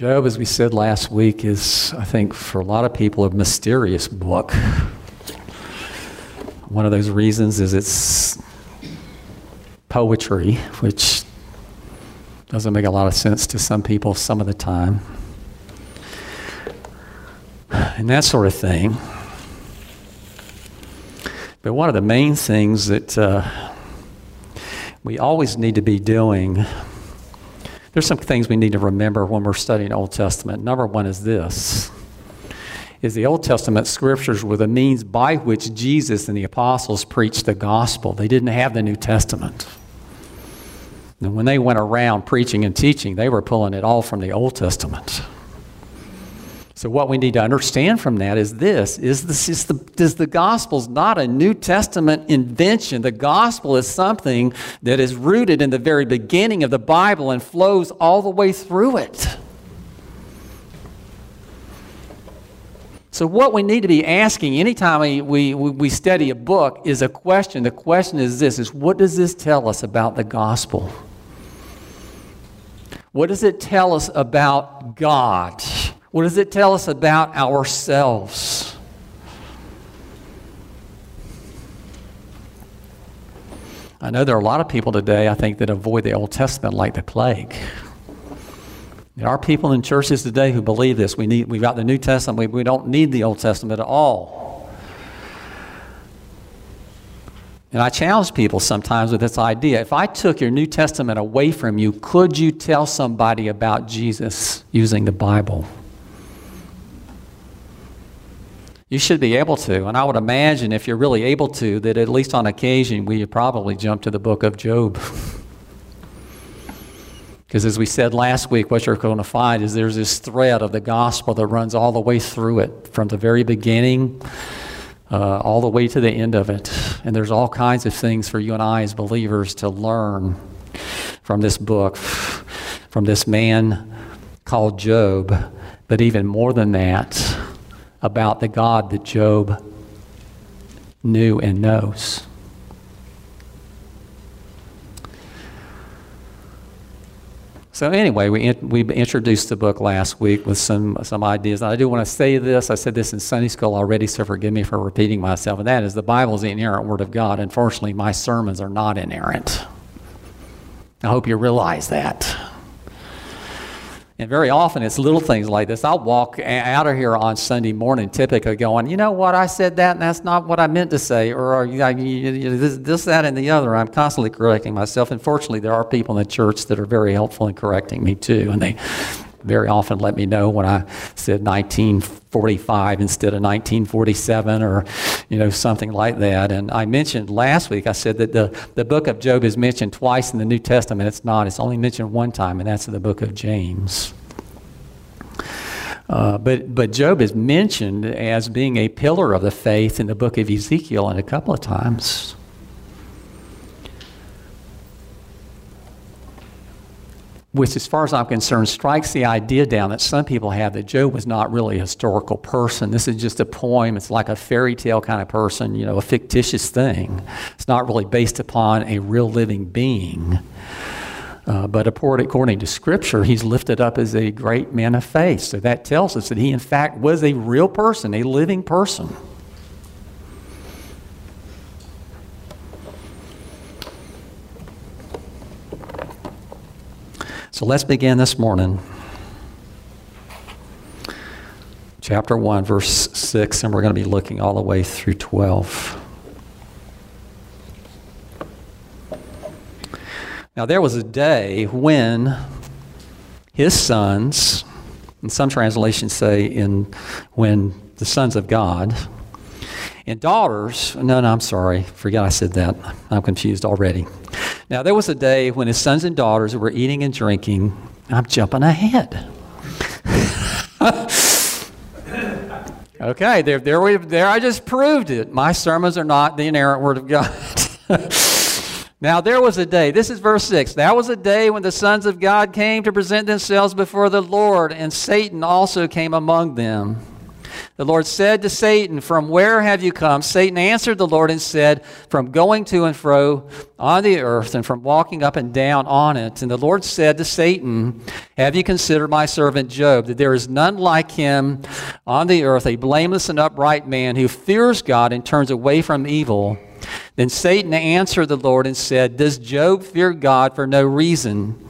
Job, as we said last week, is, I think, for a lot of people, a mysterious book. One of those reasons is it's poetry, which doesn't make a lot of sense to some people some of the time. And that sort of thing. But one of the main things that uh, we always need to be doing, there's some things we need to remember when we're studying Old Testament. Number one is this is the Old Testament scriptures were the means by which Jesus and the apostles preached the gospel. They didn't have the New Testament. And when they went around preaching and teaching, they were pulling it all from the Old Testament. So what we need to understand from that is this: is this is the is the gospel's not a New Testament invention. The gospel is something that is rooted in the very beginning of the Bible and flows all the way through it. So, what we need to be asking anytime we, we, we study a book is a question. The question is this is what does this tell us about the gospel? What does it tell us about God? What does it tell us about ourselves? I know there are a lot of people today, I think, that avoid the Old Testament like the plague. There are people in churches today who believe this. We need, we've got the New Testament, we, we don't need the Old Testament at all. And I challenge people sometimes with this idea. If I took your New Testament away from you, could you tell somebody about Jesus using the Bible? You should be able to. And I would imagine if you're really able to, that at least on occasion, we probably jump to the book of Job. Because as we said last week, what you're going to find is there's this thread of the gospel that runs all the way through it, from the very beginning uh, all the way to the end of it. And there's all kinds of things for you and I as believers to learn from this book, from this man called Job. But even more than that, about the God that Job knew and knows. So anyway, we, in, we introduced the book last week with some, some ideas. I do want to say this. I said this in Sunday school already, so forgive me for repeating myself. And that is the Bible is the inerrant Word of God. Unfortunately, my sermons are not inerrant. I hope you realize that. And very often it's little things like this. I'll walk out of here on Sunday morning typically going, you know what, I said that and that's not what I meant to say, or this, this, that, and the other. I'm constantly correcting myself. And fortunately, there are people in the church that are very helpful in correcting me too. And they very often let me know when I said 1945 instead of 1947 or you know something like that. And I mentioned last week I said that the, the book of Job is mentioned twice in the New Testament. It's not. It's only mentioned one time, and that's in the book of James. Uh, but, but Job is mentioned as being a pillar of the faith in the book of Ezekiel and a couple of times. Which, as far as I'm concerned, strikes the idea down that some people have that Job was not really a historical person. This is just a poem. It's like a fairy tale kind of person, you know, a fictitious thing. It's not really based upon a real living being. Uh, but according to Scripture, he's lifted up as a great man of faith. So that tells us that he, in fact, was a real person, a living person. So let's begin this morning. Chapter 1, verse 6, and we're going to be looking all the way through 12. Now, there was a day when his sons, and some translations say in when the sons of God, and daughters, no, no, I'm sorry, forget I said that. I'm confused already. Now, there was a day when his sons and daughters were eating and drinking. I'm jumping ahead. okay, there, there, we, there I just proved it. My sermons are not the inerrant word of God. now, there was a day, this is verse 6. That was a day when the sons of God came to present themselves before the Lord, and Satan also came among them. The Lord said to Satan, From where have you come? Satan answered the Lord and said, From going to and fro on the earth and from walking up and down on it. And the Lord said to Satan, Have you considered my servant Job, that there is none like him on the earth, a blameless and upright man who fears God and turns away from evil? Then Satan answered the Lord and said, Does Job fear God for no reason?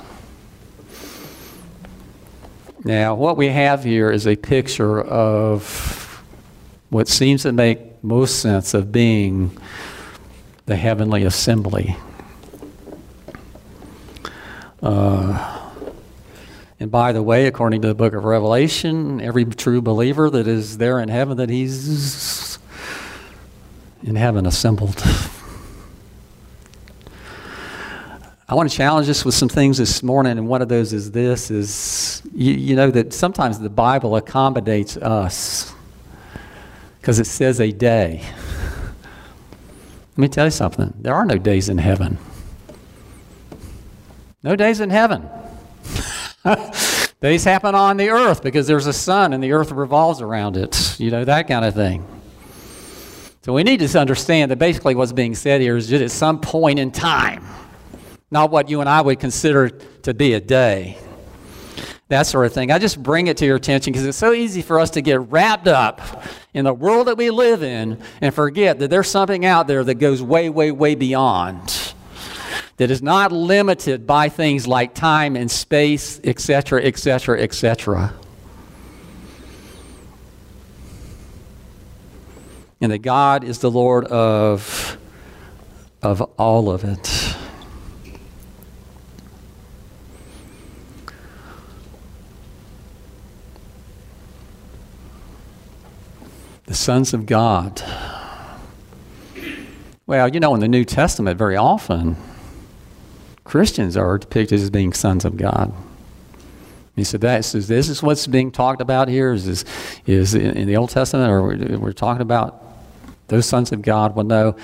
Now, what we have here is a picture of what seems to make most sense of being the heavenly assembly. Uh, and by the way, according to the book of Revelation, every true believer that is there in heaven, that he's in heaven assembled. I want to challenge us with some things this morning, and one of those is this: is you, you know that sometimes the Bible accommodates us because it says a day. Let me tell you something: there are no days in heaven. No days in heaven. days happen on the earth because there's a sun and the earth revolves around it. You know that kind of thing. So we need to understand that basically what's being said here is that at some point in time not what you and I would consider to be a day. That sort of thing. I just bring it to your attention because it's so easy for us to get wrapped up in the world that we live in and forget that there's something out there that goes way, way, way beyond. That is not limited by things like time and space, etc., etc., etc. And that God is the Lord of, of all of it. The sons of God. Well, you know, in the New Testament, very often, Christians are depicted as being sons of God. He said, that, so this is what's being talked about here? Is, is in the Old Testament, or we're, we're talking about those sons of God? Well, no,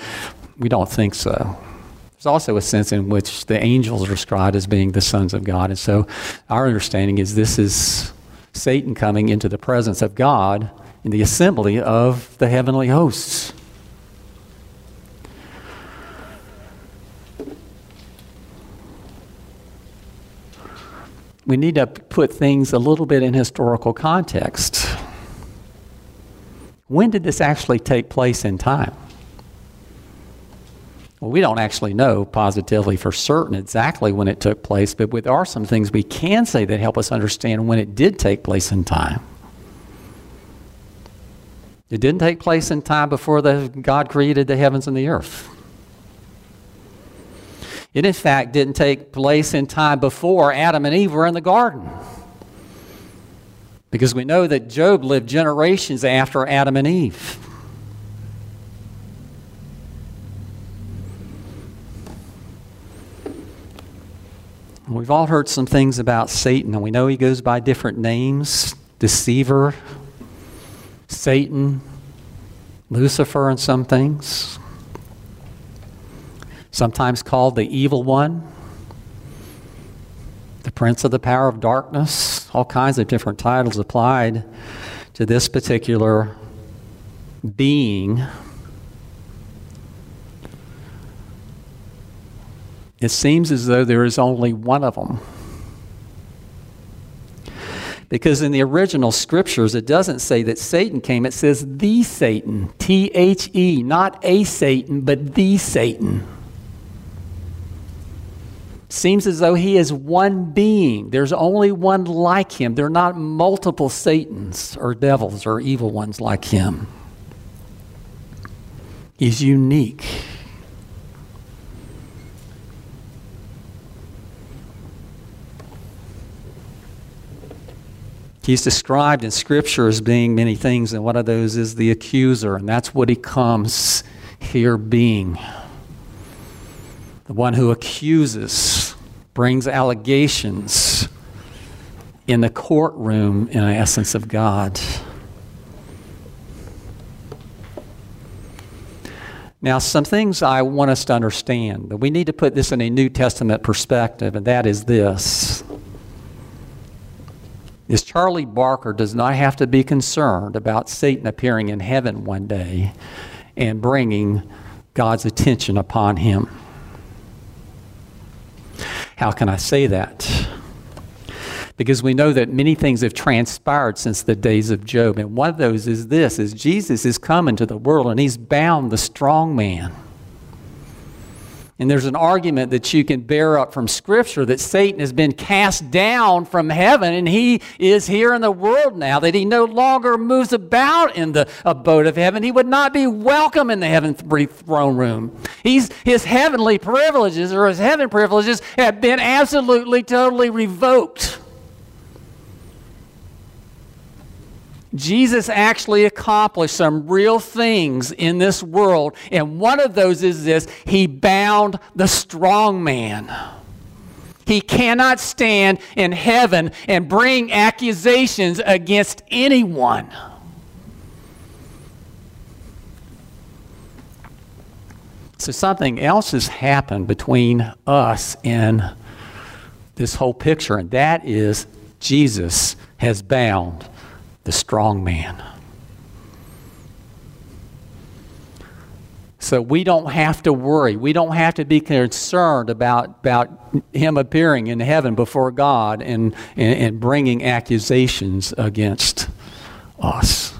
we don't think so. There's also a sense in which the angels are described as being the sons of God. And so our understanding is this is Satan coming into the presence of God in the assembly of the heavenly hosts. We need to put things a little bit in historical context. When did this actually take place in time? Well, we don't actually know positively for certain exactly when it took place, but there are some things we can say that help us understand when it did take place in time. It didn't take place in time before the, God created the heavens and the earth. It, in fact, didn't take place in time before Adam and Eve were in the garden. Because we know that Job lived generations after Adam and Eve. We've all heard some things about Satan, and we know he goes by different names deceiver, Satan, Lucifer, and some things. Sometimes called the evil one, the prince of the power of darkness, all kinds of different titles applied to this particular being. It seems as though there is only one of them. Because in the original scriptures, it doesn't say that Satan came, it says the Satan. T H E, not a Satan, but the Satan. Seems as though he is one being. There's only one like him. There are not multiple Satans or devils or evil ones like him. He's unique. He's described in Scripture as being many things, and one of those is the accuser, and that's what he comes here being. The one who accuses, brings allegations in the courtroom, in the essence, of God. Now, some things I want us to understand, but we need to put this in a New Testament perspective, and that is this. Is Charlie Barker does not have to be concerned about Satan appearing in heaven one day and bringing God's attention upon him. How can I say that? because we know that many things have transpired since the days of Job. And one of those is this is Jesus is coming to the world and he's bound the strong man. And there's an argument that you can bear up from Scripture that Satan has been cast down from heaven and he is here in the world now, that he no longer moves about in the abode of heaven. He would not be welcome in the heavenly throne room. He's, his heavenly privileges or his heaven privileges have been absolutely, totally revoked. Jesus actually accomplished some real things in this world, and one of those is this He bound the strong man. He cannot stand in heaven and bring accusations against anyone. So, something else has happened between us and this whole picture, and that is Jesus has bound the strong man. So we don't have to worry. We don't have to be concerned about, about him appearing in heaven before God and, and, and bringing accusations against us.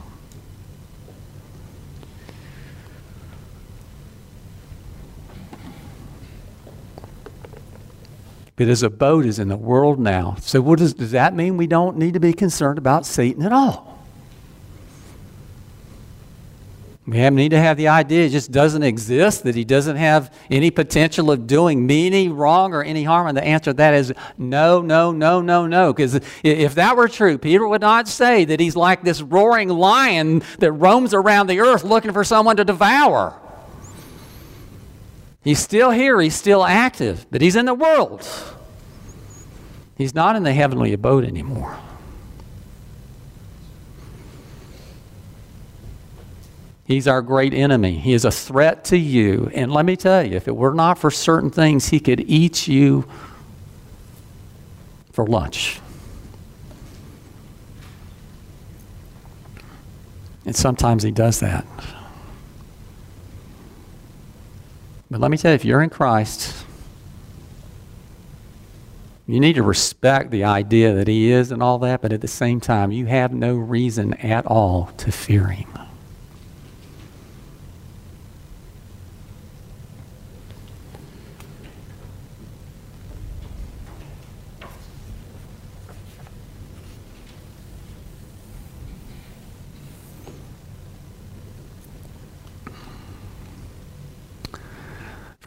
But his abode is in the world now. So, what does, does that mean we don't need to be concerned about Satan at all? We have, need to have the idea it just doesn't exist, that he doesn't have any potential of doing me any wrong or any harm. And the answer to that is no, no, no, no, no. Because if that were true, Peter would not say that he's like this roaring lion that roams around the earth looking for someone to devour. He's still here, he's still active, but he's in the world. He's not in the heavenly abode anymore. He's our great enemy. He is a threat to you. And let me tell you, if it were not for certain things, he could eat you for lunch. And sometimes he does that. But let me tell you, if you're in Christ, you need to respect the idea that He is and all that, but at the same time, you have no reason at all to fear Him.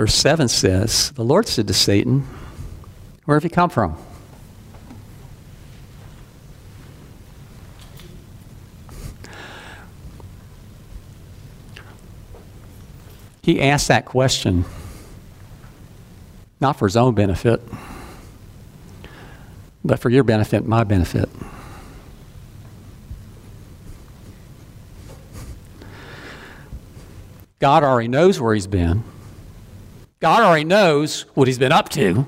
Verse 7 says, The Lord said to Satan, Where have you come from? He asked that question not for his own benefit, but for your benefit, my benefit. God already knows where he's been. God already knows what he's been up to.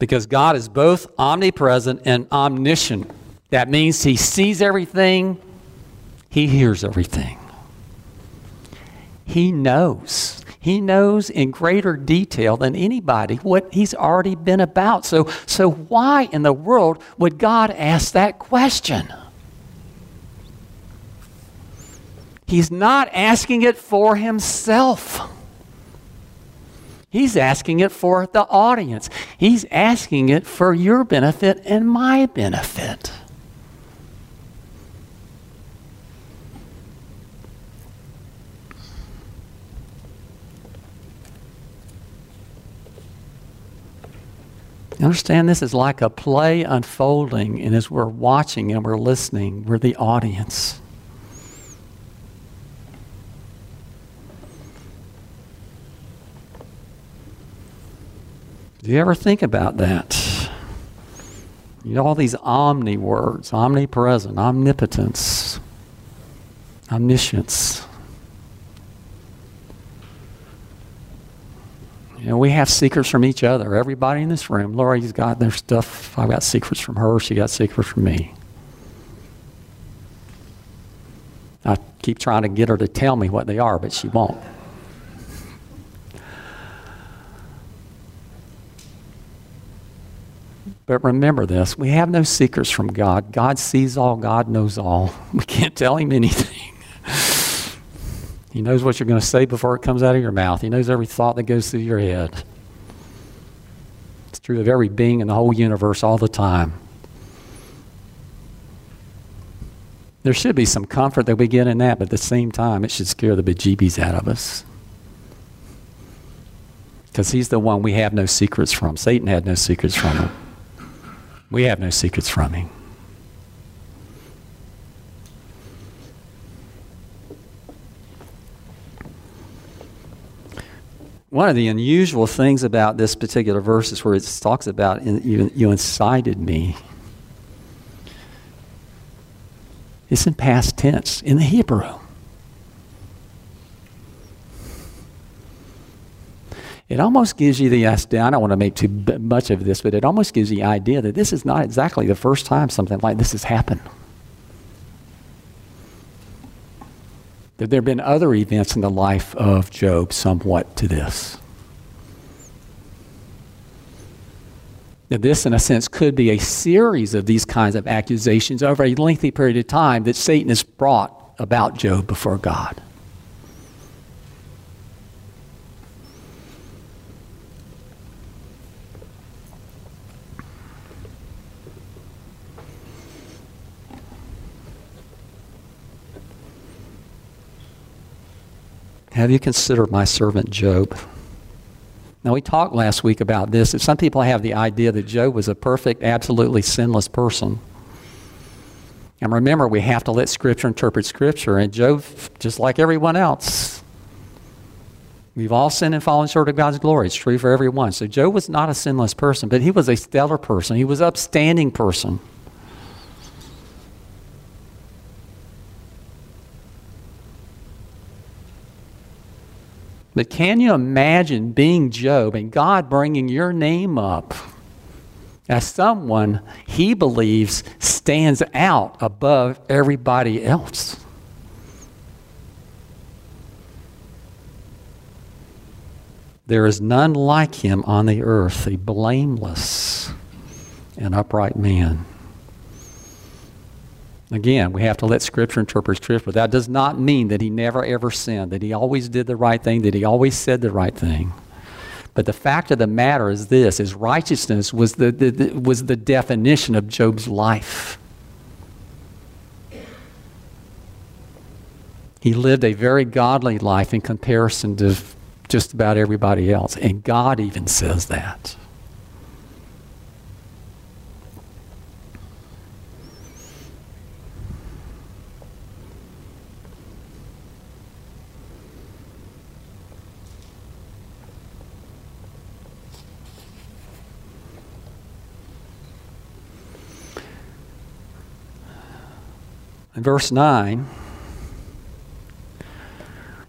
Because God is both omnipresent and omniscient. That means he sees everything, he hears everything. He knows. He knows in greater detail than anybody what he's already been about. So, so why in the world would God ask that question? He's not asking it for himself. He's asking it for the audience. He's asking it for your benefit and my benefit. Understand this is like a play unfolding, and as we're watching and we're listening, we're the audience. Do you ever think about that? You know, all these omni words omnipresent, omnipotence, omniscience. You know, we have secrets from each other. Everybody in this room. Lori's got their stuff. I've got secrets from her. She got secrets from me. I keep trying to get her to tell me what they are, but she won't. But remember this we have no secrets from God. God sees all, God knows all. We can't tell Him anything. he knows what you're going to say before it comes out of your mouth, He knows every thought that goes through your head. It's true of every being in the whole universe all the time. There should be some comfort that we get in that, but at the same time, it should scare the bejeebies out of us. Because he's the one we have no secrets from. Satan had no secrets from him. We have no secrets from him. One of the unusual things about this particular verse is where it talks about you, you incited me. It's in past tense in the Hebrew. It almost gives you the idea. I don't want to make too much of this, but it almost gives you the idea that this is not exactly the first time something like this has happened. That there have been other events in the life of Job somewhat to this. That this, in a sense, could be a series of these kinds of accusations over a lengthy period of time that Satan has brought about Job before God. Have you considered my servant Job? Now, we talked last week about this. Some people have the idea that Job was a perfect, absolutely sinless person. And remember, we have to let Scripture interpret Scripture. And Job, just like everyone else, we've all sinned and fallen short of God's glory. It's true for everyone. So Job was not a sinless person, but he was a stellar person. He was an upstanding person. But can you imagine being Job and God bringing your name up as someone he believes stands out above everybody else? There is none like him on the earth, a blameless and upright man. Again, we have to let Scripture interpret Scripture. But that does not mean that he never ever sinned, that he always did the right thing, that he always said the right thing. But the fact of the matter is this: is righteousness was the, the, the was the definition of Job's life. He lived a very godly life in comparison to just about everybody else, and God even says that. In verse 9,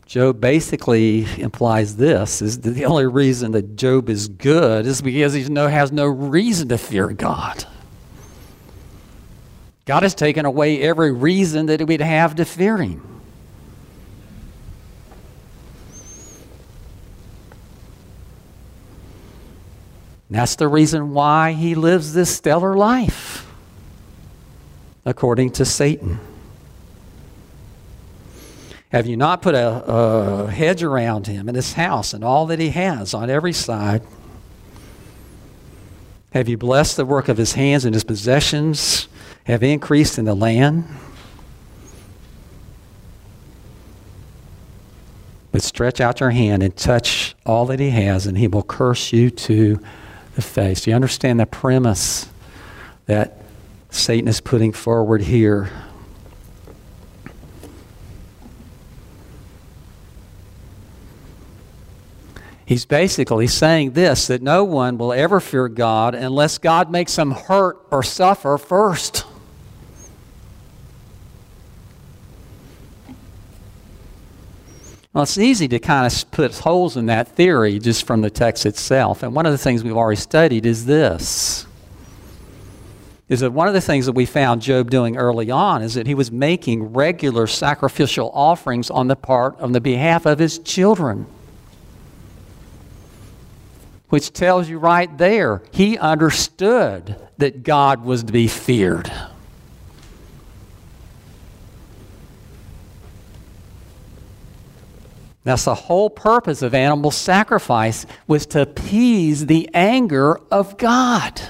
Job basically implies this is the only reason that Job is good is because he has no reason to fear God. God has taken away every reason that we'd have to fear him. that's the reason why he lives this stellar life, according to Satan. Have you not put a, a hedge around him and his house and all that he has on every side? Have you blessed the work of his hands and his possessions have increased in the land? But stretch out your hand and touch all that he has, and he will curse you to the face. Do you understand the premise that Satan is putting forward here? He's basically saying this that no one will ever fear God unless God makes them hurt or suffer first. Well, it's easy to kind of put holes in that theory just from the text itself. And one of the things we've already studied is this is that one of the things that we found Job doing early on is that he was making regular sacrificial offerings on the part on the behalf of his children. Which tells you right there, he understood that God was to be feared. That's the whole purpose of animal sacrifice was to appease the anger of God.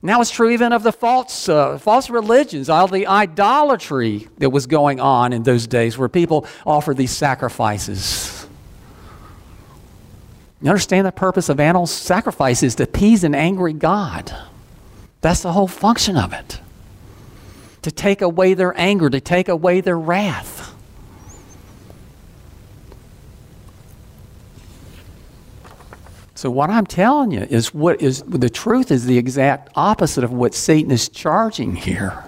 Now it's true even of the false, uh, false religions, all the idolatry that was going on in those days where people offered these sacrifices. You understand the purpose of animal sacrifice is to appease an angry God. That's the whole function of it. To take away their anger, to take away their wrath. So what I'm telling you is what is the truth is the exact opposite of what Satan is charging here.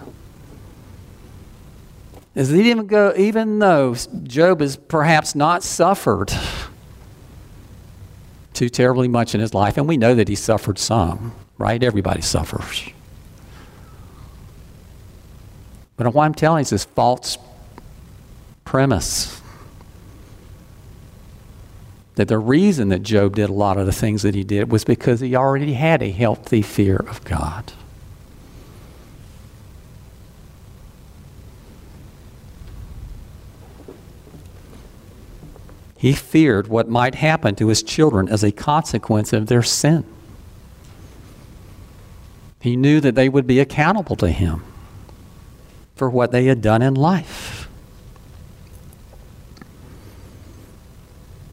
Is that even go even though Job has perhaps not suffered too terribly much in his life, and we know that he suffered some, right? Everybody suffers. But what I'm telling is this false premise that the reason that Job did a lot of the things that he did was because he already had a healthy fear of God. He feared what might happen to his children as a consequence of their sin. He knew that they would be accountable to him for what they had done in life.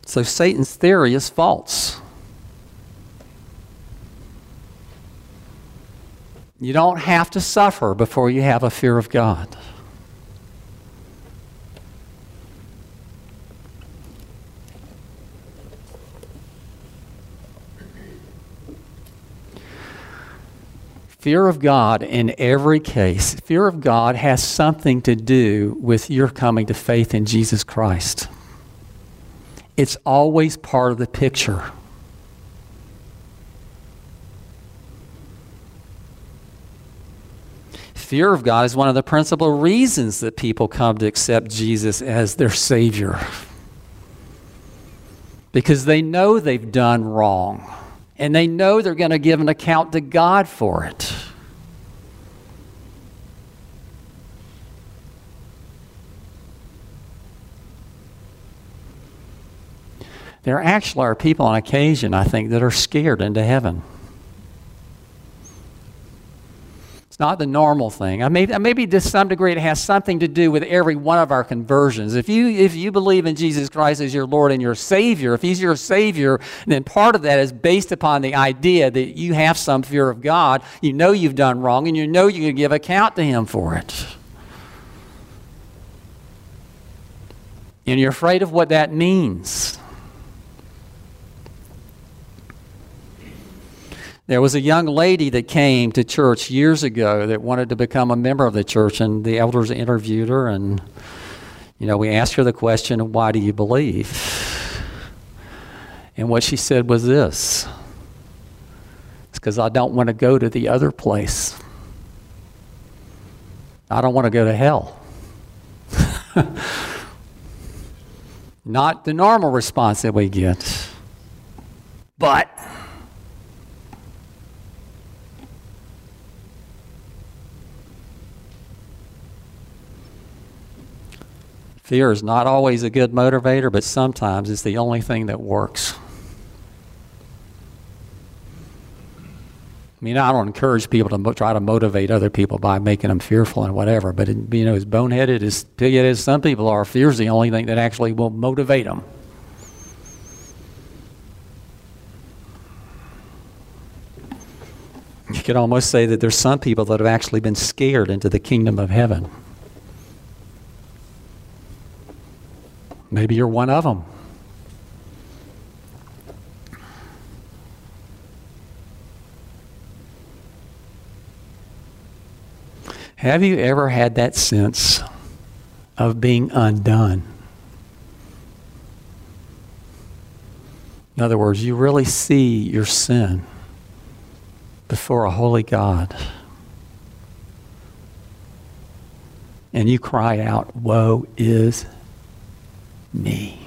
So Satan's theory is false. You don't have to suffer before you have a fear of God. Fear of God in every case, fear of God has something to do with your coming to faith in Jesus Christ. It's always part of the picture. Fear of God is one of the principal reasons that people come to accept Jesus as their Savior. Because they know they've done wrong, and they know they're going to give an account to God for it. There actually are people on occasion, I think, that are scared into heaven. It's not the normal thing. I maybe, maybe to some degree it has something to do with every one of our conversions. If you, if you believe in Jesus Christ as your Lord and your Savior, if He's your Savior, then part of that is based upon the idea that you have some fear of God. You know you've done wrong, and you know you can give account to Him for it. And you're afraid of what that means. There was a young lady that came to church years ago that wanted to become a member of the church, and the elders interviewed her, and you know, we asked her the question, "Why do you believe?" And what she said was this: "It's because I don't want to go to the other place. I don't want to go to hell." Not the normal response that we get, but Fear is not always a good motivator, but sometimes it's the only thing that works. I mean, I don't encourage people to mo- try to motivate other people by making them fearful and whatever, but it, you know, as boneheaded as as some people are, fear is the only thing that actually will motivate them. You could almost say that there's some people that have actually been scared into the kingdom of heaven. Maybe you're one of them. Have you ever had that sense of being undone? In other words, you really see your sin before a holy God. And you cry out, Woe is me.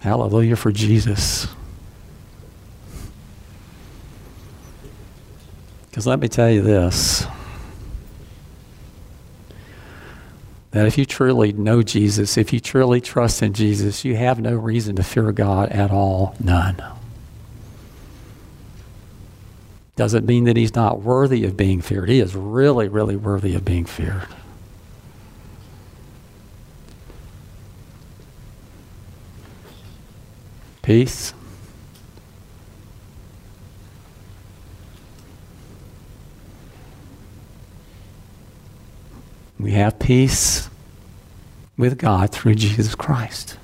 Hallelujah for Jesus. Because let me tell you this that if you truly know Jesus, if you truly trust in Jesus, you have no reason to fear God at all. None. Doesn't mean that he's not worthy of being feared. He is really, really worthy of being feared. Peace. We have peace with God through Jesus Christ.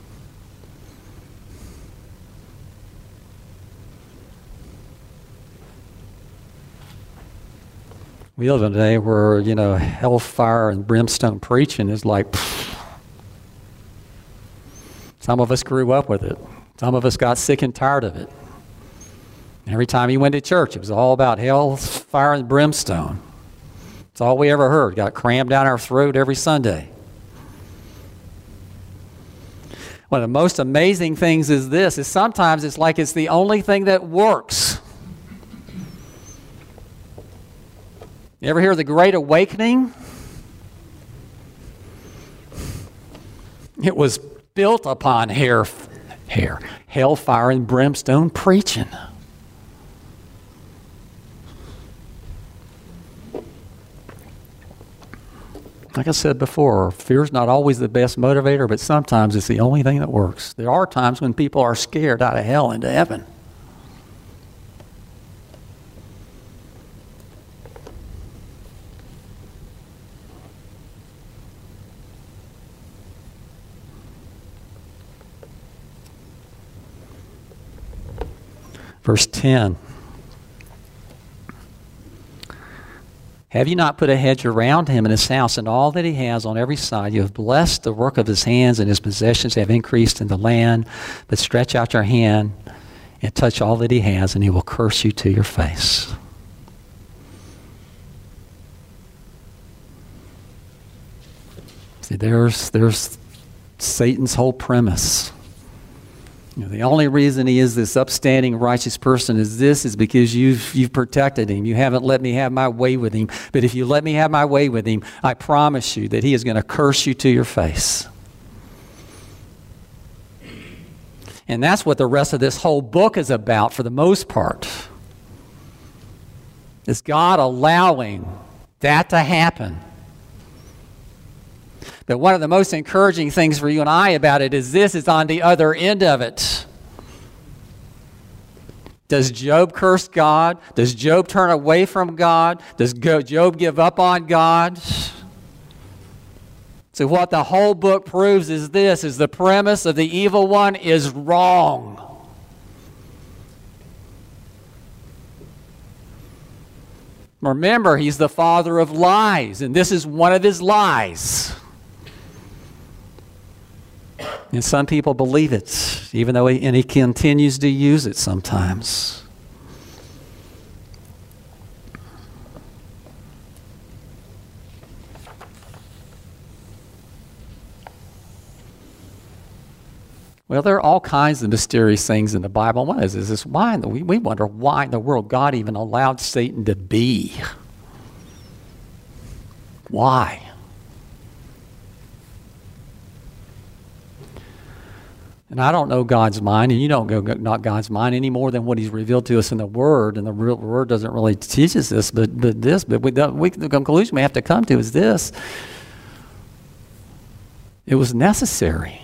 We live in a day where, you know, hellfire and brimstone preaching is like, pfft. some of us grew up with it. Some of us got sick and tired of it. Every time you went to church, it was all about hell, fire, and brimstone. It's all we ever heard. Got crammed down our throat every Sunday. One of the most amazing things is this is sometimes it's like it's the only thing that works. You ever hear the Great Awakening? It was built upon hair, hair, hellfire and brimstone preaching. like I said before, fear is not always the best motivator, but sometimes it's the only thing that works. There are times when people are scared out of hell into heaven. Verse 10. Have you not put a hedge around him and his house and all that he has on every side? You have blessed the work of his hands, and his possessions have increased in the land. But stretch out your hand and touch all that he has, and he will curse you to your face. See, there's, there's Satan's whole premise. You know, the only reason he is this upstanding, righteous person is this is because you've, you've protected him. You haven't let me have my way with him. But if you let me have my way with him, I promise you that he is going to curse you to your face. And that's what the rest of this whole book is about for the most part. Is God allowing that to happen? But one of the most encouraging things for you and I about it is this is on the other end of it. Does Job curse God? Does Job turn away from God? Does Job give up on God? So what the whole book proves is this is the premise of the evil one is wrong. Remember, he's the father of lies, and this is one of his lies. And some people believe it, even though he, and he continues to use it sometimes. Well, there are all kinds of mysterious things in the Bible. One is, is this why the, we, we wonder why in the world God even allowed Satan to be. Why? And I don't know God's mind, and you don't know not God's mind any more than what He's revealed to us in the Word. And the real Word doesn't really teach us this, but, but this, but we, we, the conclusion we have to come to is this it was necessary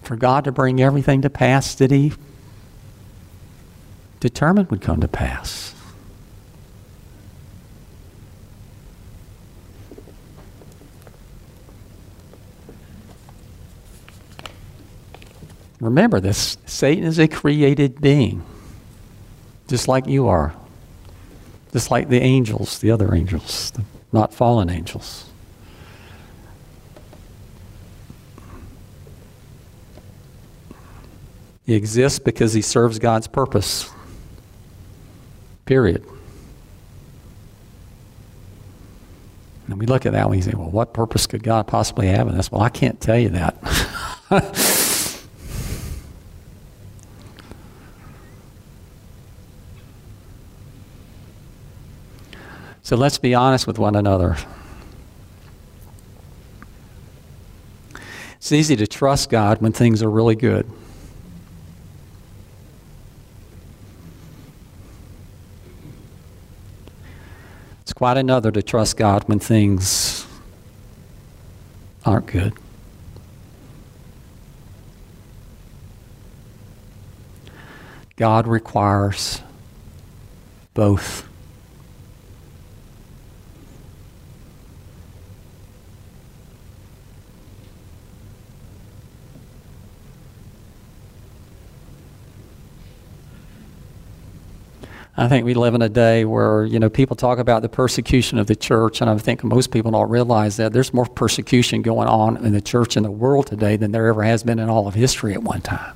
for God to bring everything to pass that He determined would come to pass. Remember this Satan is a created being, just like you are, just like the angels, the other angels, the not fallen angels. He exists because he serves God's purpose. Period. And we look at that and we say, well, what purpose could God possibly have in this? Well, I can't tell you that. so let's be honest with one another. It's easy to trust God when things are really good. It's quite another to trust God when things aren't good. God requires both. I think we live in a day where, you know, people talk about the persecution of the church, and I think most people don't realize that there's more persecution going on in the church in the world today than there ever has been in all of history at one time.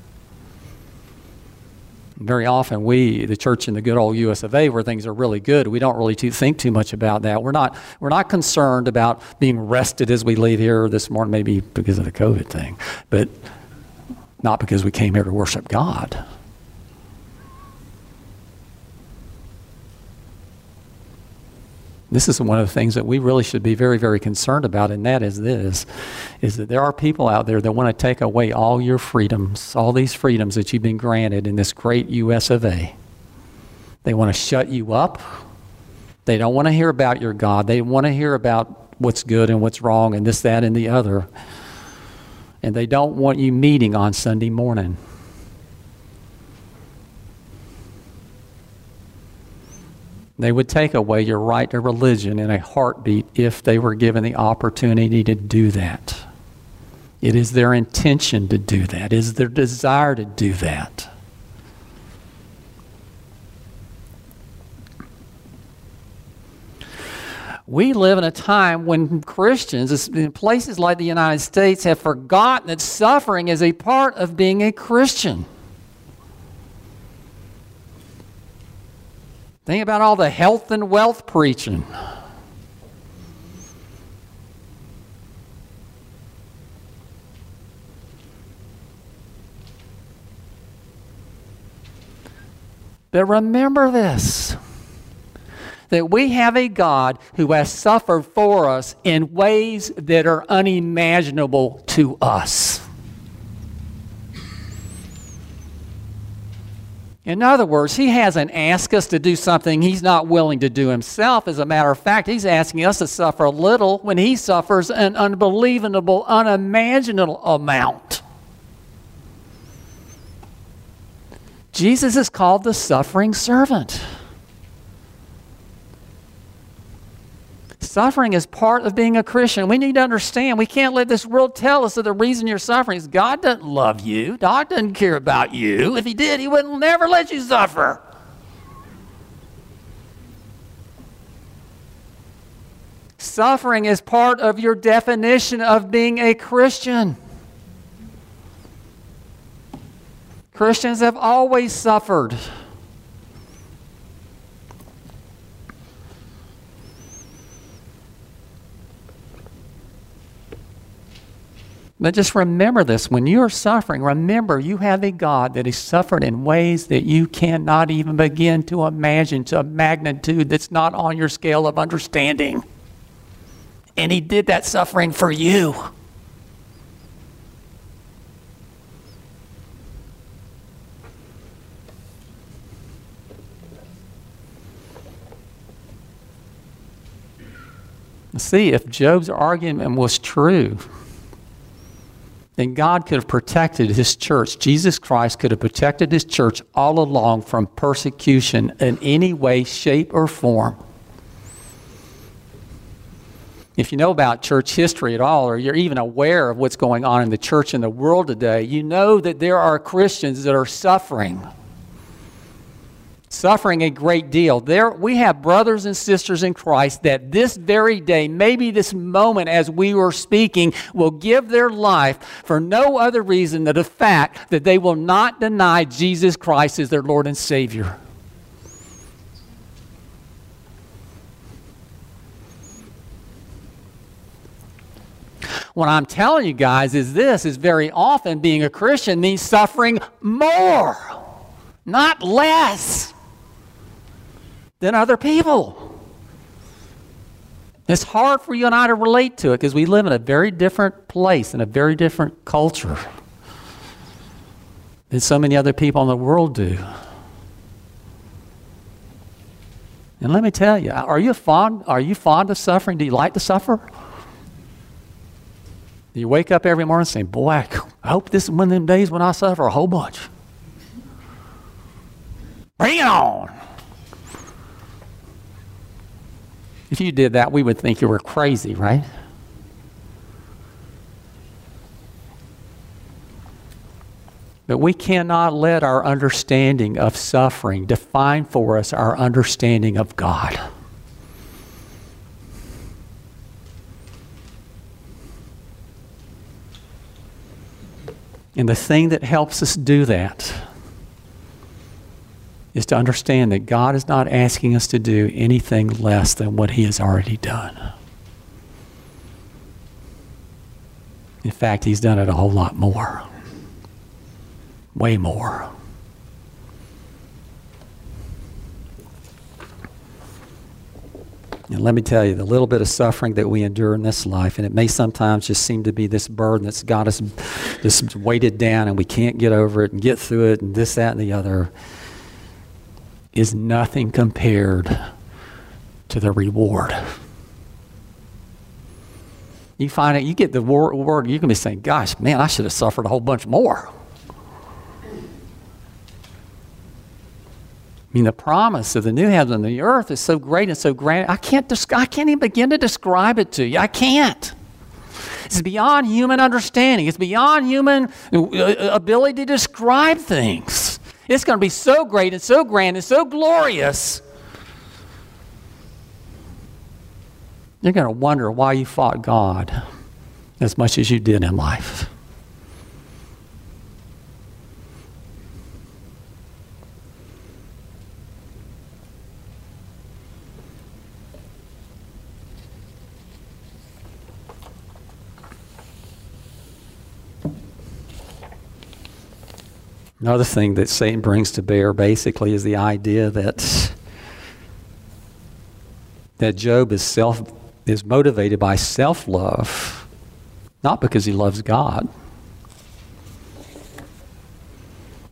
Very often, we, the church in the good old US of A, where things are really good, we don't really too, think too much about that. We're not, we're not concerned about being rested as we leave here this morning, maybe because of the COVID thing, but not because we came here to worship God. This is one of the things that we really should be very, very concerned about, and that is this is that there are people out there that want to take away all your freedoms, all these freedoms that you've been granted in this great US of A. They want to shut you up. They don't want to hear about your God. They want to hear about what's good and what's wrong and this, that, and the other. And they don't want you meeting on Sunday morning. They would take away your right to religion in a heartbeat if they were given the opportunity to do that. It is their intention to do that, it is their desire to do that. We live in a time when Christians in places like the United States have forgotten that suffering is a part of being a Christian. Think about all the health and wealth preaching. But remember this that we have a God who has suffered for us in ways that are unimaginable to us. In other words, he hasn't asked us to do something he's not willing to do himself. As a matter of fact, he's asking us to suffer a little when he suffers an unbelievable, unimaginable amount. Jesus is called the suffering servant. Suffering is part of being a Christian. We need to understand we can't let this world tell us that the reason you're suffering is God doesn't love you. God doesn't care about you. If He did, He would never let you suffer. Suffering is part of your definition of being a Christian. Christians have always suffered. But just remember this when you're suffering, remember you have a God that has suffered in ways that you cannot even begin to imagine to a magnitude that's not on your scale of understanding. And He did that suffering for you. See, if Job's argument was true, then God could have protected his church. Jesus Christ could have protected his church all along from persecution in any way, shape, or form. If you know about church history at all, or you're even aware of what's going on in the church in the world today, you know that there are Christians that are suffering suffering a great deal. There we have brothers and sisters in Christ that this very day, maybe this moment as we were speaking, will give their life for no other reason than the fact that they will not deny Jesus Christ as their Lord and Savior. What I'm telling you guys is this is very often being a Christian means suffering more, not less than other people. It's hard for you and I to relate to it because we live in a very different place, in a very different culture than so many other people in the world do. And let me tell you, are you fond, are you fond of suffering? Do you like to suffer? Do you wake up every morning saying, Boy, I hope this is one of them days when I suffer a whole bunch? Bring it on! If you did that, we would think you were crazy, right? But we cannot let our understanding of suffering define for us our understanding of God. And the thing that helps us do that is to understand that God is not asking us to do anything less than what He has already done. In fact, He's done it a whole lot more. Way more. And let me tell you, the little bit of suffering that we endure in this life, and it may sometimes just seem to be this burden that's got us just weighted down and we can't get over it and get through it and this, that, and the other is nothing compared to the reward. You find it, you get the word, you can be saying, gosh, man, I should have suffered a whole bunch more. I mean, the promise of the new heaven and the earth is so great and so grand. I can't, I can't even begin to describe it to you. I can't. It's beyond human understanding. It's beyond human uh, uh, ability to describe things. It's going to be so great and so grand and so glorious. You're going to wonder why you fought God as much as you did in life. Another thing that Satan brings to bear basically is the idea that that Job is self is motivated by self-love, not because he loves God.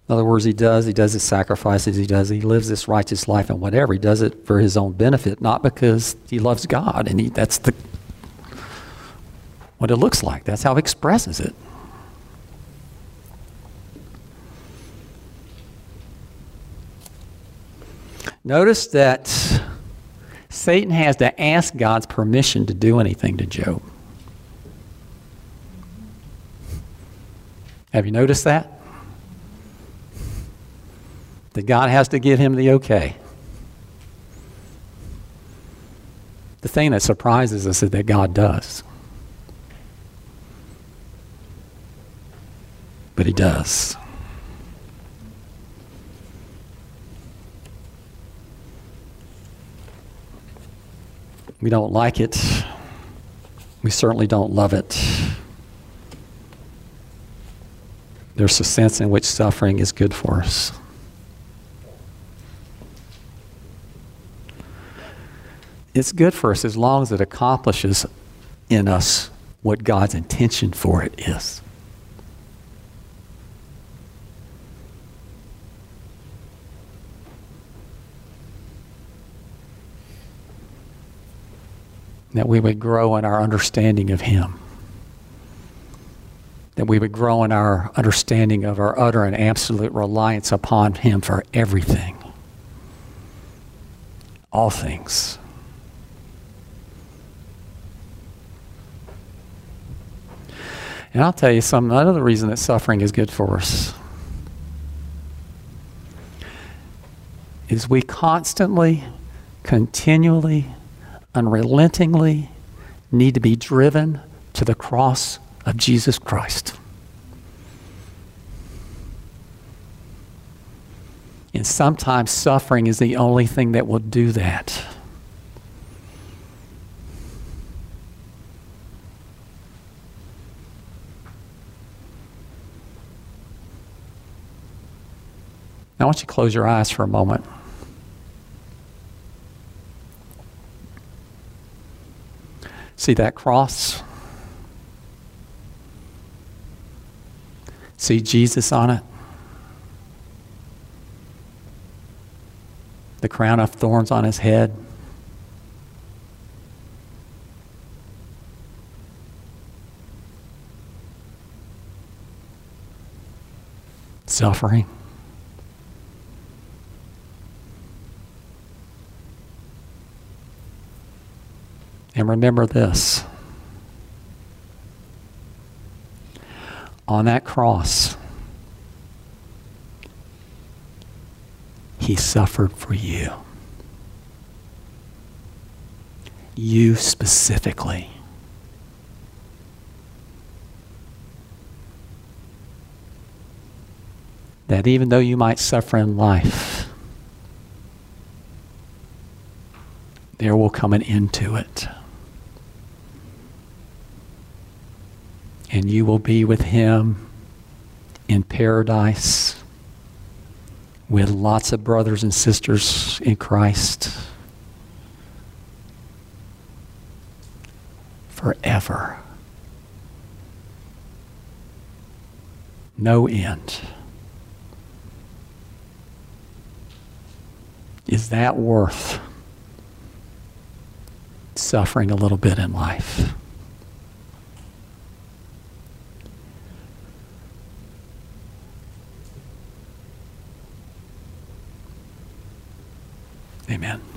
In other words, he does, he does his sacrifices, he does, he lives this righteous life and whatever. He does it for his own benefit, not because he loves God. And he, that's the what it looks like. That's how he expresses it. Notice that Satan has to ask God's permission to do anything to Job. Have you noticed that? That God has to give him the okay. The thing that surprises us is that God does. But he does. We don't like it. We certainly don't love it. There's a sense in which suffering is good for us. It's good for us as long as it accomplishes in us what God's intention for it is. That we would grow in our understanding of Him. that we would grow in our understanding of our utter and absolute reliance upon Him for everything, all things. And I'll tell you some another reason that suffering is good for us is we constantly, continually, unrelentingly need to be driven to the cross of Jesus Christ. And sometimes suffering is the only thing that will do that. Now, I want you to close your eyes for a moment. See that cross? See Jesus on it? The crown of thorns on his head? Suffering? And remember this on that cross, he suffered for you. You specifically. That even though you might suffer in life, there will come an end to it. And you will be with him in paradise with lots of brothers and sisters in Christ forever. No end. Is that worth suffering a little bit in life? Amen.